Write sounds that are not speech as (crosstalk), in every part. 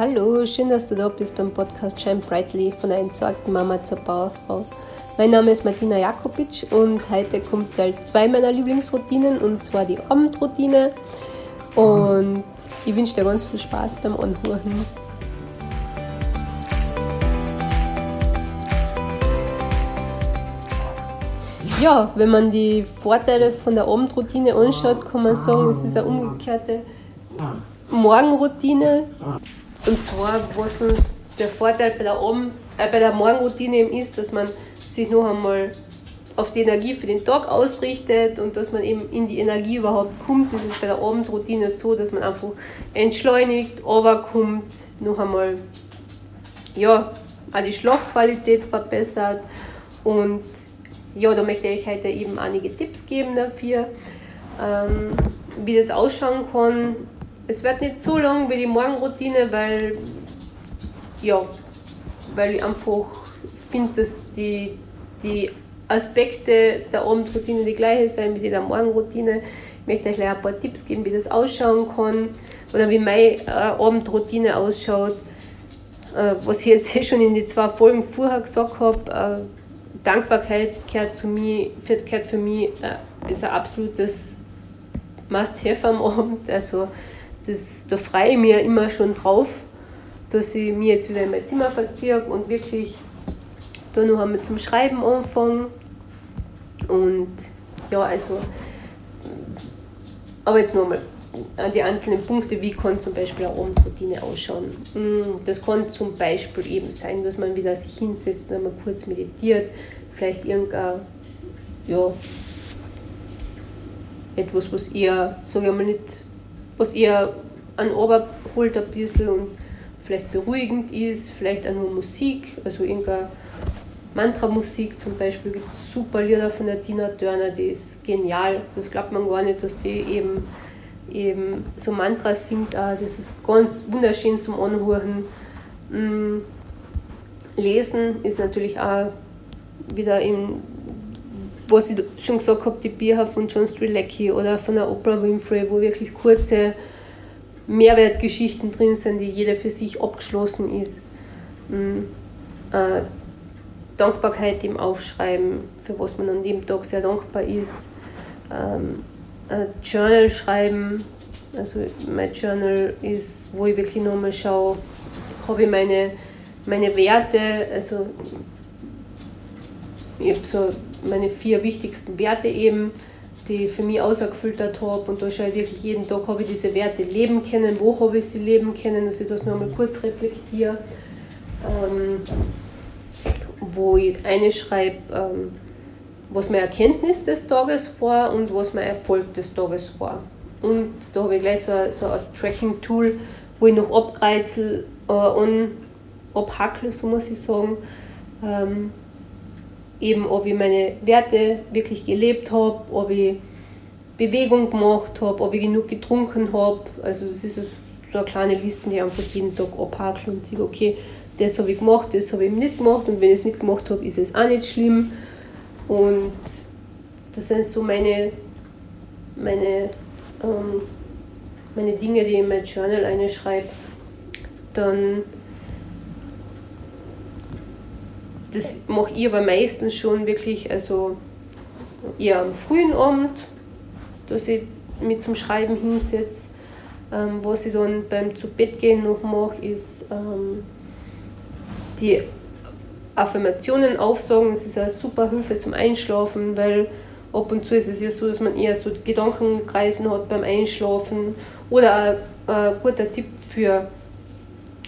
Hallo, schön, dass du da bist beim Podcast Shine Brightly von einer entsorgten Mama zur Bauerfrau. Mein Name ist Martina Jakobitsch und heute kommt Teil 2 meiner Lieblingsroutinen und zwar die Abendroutine. Und ich wünsche dir ganz viel Spaß beim Anhören. Ja, wenn man die Vorteile von der Abendroutine anschaut, kann man sagen, es ist eine umgekehrte Morgenroutine. Und zwar, was uns der Vorteil bei der, Abend, äh, bei der Morgenroutine eben ist, dass man sich noch einmal auf die Energie für den Tag ausrichtet und dass man eben in die Energie überhaupt kommt. Das ist bei der Abendroutine so, dass man einfach entschleunigt, kommt, noch einmal ja, auch die Schlafqualität verbessert und ja, da möchte ich heute eben einige Tipps geben dafür, ähm, wie das ausschauen kann. Es wird nicht so lang wie die Morgenroutine, weil, ja, weil ich einfach finde, dass die, die Aspekte der Abendroutine die gleiche sind wie die der Morgenroutine. Ich möchte euch gleich ein paar Tipps geben, wie das ausschauen kann oder wie meine äh, Abendroutine ausschaut. Äh, was ich jetzt (laughs) eh schon in die zwei Folgen vorher gesagt habe, äh, Dankbarkeit gehört, zu mir, gehört für mich, ist ein absolutes Must-Have am Abend. Also das, da freue ich mich immer schon drauf, dass ich mich jetzt wieder in mein Zimmer verziehe und wirklich da noch einmal zum Schreiben anfange. Und ja, also, aber jetzt nochmal die einzelnen Punkte, wie kann zum Beispiel eine Abendroutine ausschauen. Mm, das kann zum Beispiel eben sein, dass man wieder sich hinsetzt und einmal kurz meditiert, vielleicht irgendein, ja, etwas, was eher, sage ich mal nicht, was eher an Ober holt ein bisschen und vielleicht beruhigend ist, vielleicht auch nur Musik, also irgendeine Mantra-Musik zum Beispiel, gibt es super Lieder von der Tina Turner, die ist genial, das glaubt man gar nicht, dass die eben eben so Mantras singt auch, das ist ganz wunderschön zum Anhören. Mm, lesen ist natürlich auch wieder im, was ich schon gesagt habe, die Bücher von John Strelacki oder von der Oprah Winfrey, wo wirklich kurze Mehrwertgeschichten drin sind, die jeder für sich abgeschlossen ist. Mm, äh, Dankbarkeit im Aufschreiben, für was man an dem Tag sehr dankbar ist. Ähm, äh, Journal schreiben. Also mein Journal ist, wo ich wirklich nochmal schaue, habe ich meine, meine Werte, also ich habe so meine vier wichtigsten Werte eben, die ich für mich ausgefiltert habe und da schaue ich wirklich jeden Tag, habe ich diese Werte leben können, wo habe ich sie leben können, dass ich das nochmal kurz reflektiere. Ähm, wo ich eine schreibe, ähm, was meine Erkenntnis des Tages war und was mein Erfolg des Tages war. Und da habe ich gleich so, ein, so ein Tracking-Tool, wo ich noch abkreizle äh, und abhackle, so muss ich sagen. Ähm, eben, ob ich meine Werte wirklich gelebt habe, ob ich Bewegung gemacht habe, ob ich genug getrunken habe. Also das ist so eine kleine Liste, die ich einfach jeden Tag abhackle und sage, okay, das habe ich gemacht, das habe ich nicht gemacht und wenn ich es nicht gemacht habe, ist es auch nicht schlimm. Und das sind so meine, meine, ähm, meine Dinge, die ich in mein Journal einschreibe. Dann das mache ich aber meistens schon wirklich, also eher am frühen Abend, dass ich mich zum Schreiben hinsetze. Ähm, was ich dann beim zu Bett gehen noch mache, ist ähm, die Affirmationen aufsagen, das ist eine super Hilfe zum Einschlafen, weil ab und zu ist es ja so, dass man eher so Gedankenkreisen hat beim Einschlafen oder ein, ein guter Tipp für,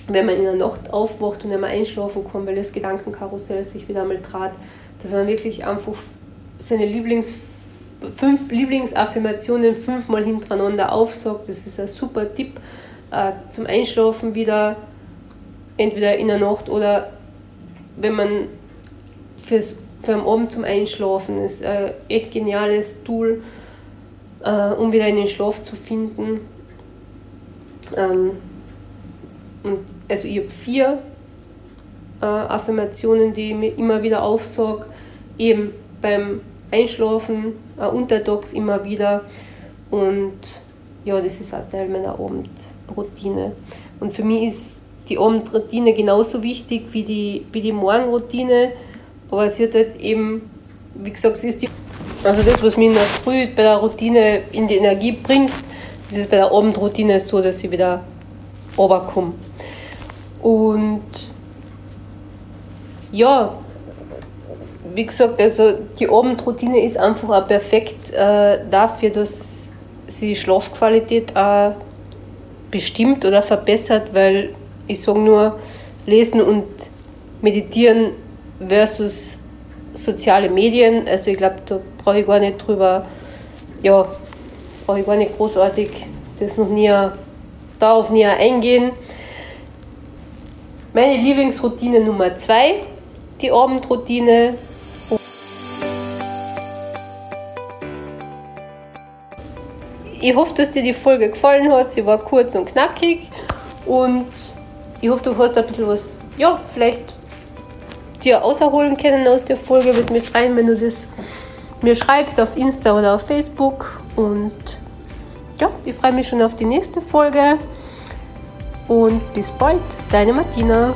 wenn man in der Nacht aufwacht und nicht mehr einschlafen kann, weil das Gedankenkarussell sich wieder einmal trat, dass man wirklich einfach seine Lieblings fünf Lieblingsaffirmationen fünfmal hintereinander aufsagt. Das ist ein super Tipp äh, zum Einschlafen wieder, entweder in der Nacht oder wenn man fürs, für den Abend zum Einschlafen ist ein echt geniales Tool, äh, um wieder in den Schlaf zu finden. Ähm, und also ich habe vier äh, Affirmationen, die ich mir immer wieder aufsage, eben beim Einschlafen, äh, untertags immer wieder. Und ja, das ist auch Teil meiner Abendroutine. Und für mich ist die Abendroutine genauso wichtig wie die, wie die Morgenroutine, aber sie hat halt eben, wie gesagt, es ist die, also das, was mich in der Früh bei der Routine in die Energie bringt, das ist bei der Abendroutine so, dass sie wieder runterkomme. Und ja, wie gesagt, also die Abendroutine ist einfach auch perfekt äh, dafür, dass sie die Schlafqualität auch bestimmt oder verbessert, weil ich sage nur, lesen und meditieren versus soziale Medien. Also ich glaube, da brauche ich gar nicht drüber, ja, brauche ich gar nicht großartig das noch nie, darauf näher eingehen. Meine Lieblingsroutine Nummer zwei, die Abendroutine. Ich hoffe, dass dir die Folge gefallen hat. Sie war kurz und knackig und ich hoffe, du hast ein bisschen was, ja, vielleicht dir außerholen können aus der Folge. Würde mich freuen, wenn du das mir schreibst auf Insta oder auf Facebook. Und ja, ich freue mich schon auf die nächste Folge. Und bis bald, deine Martina.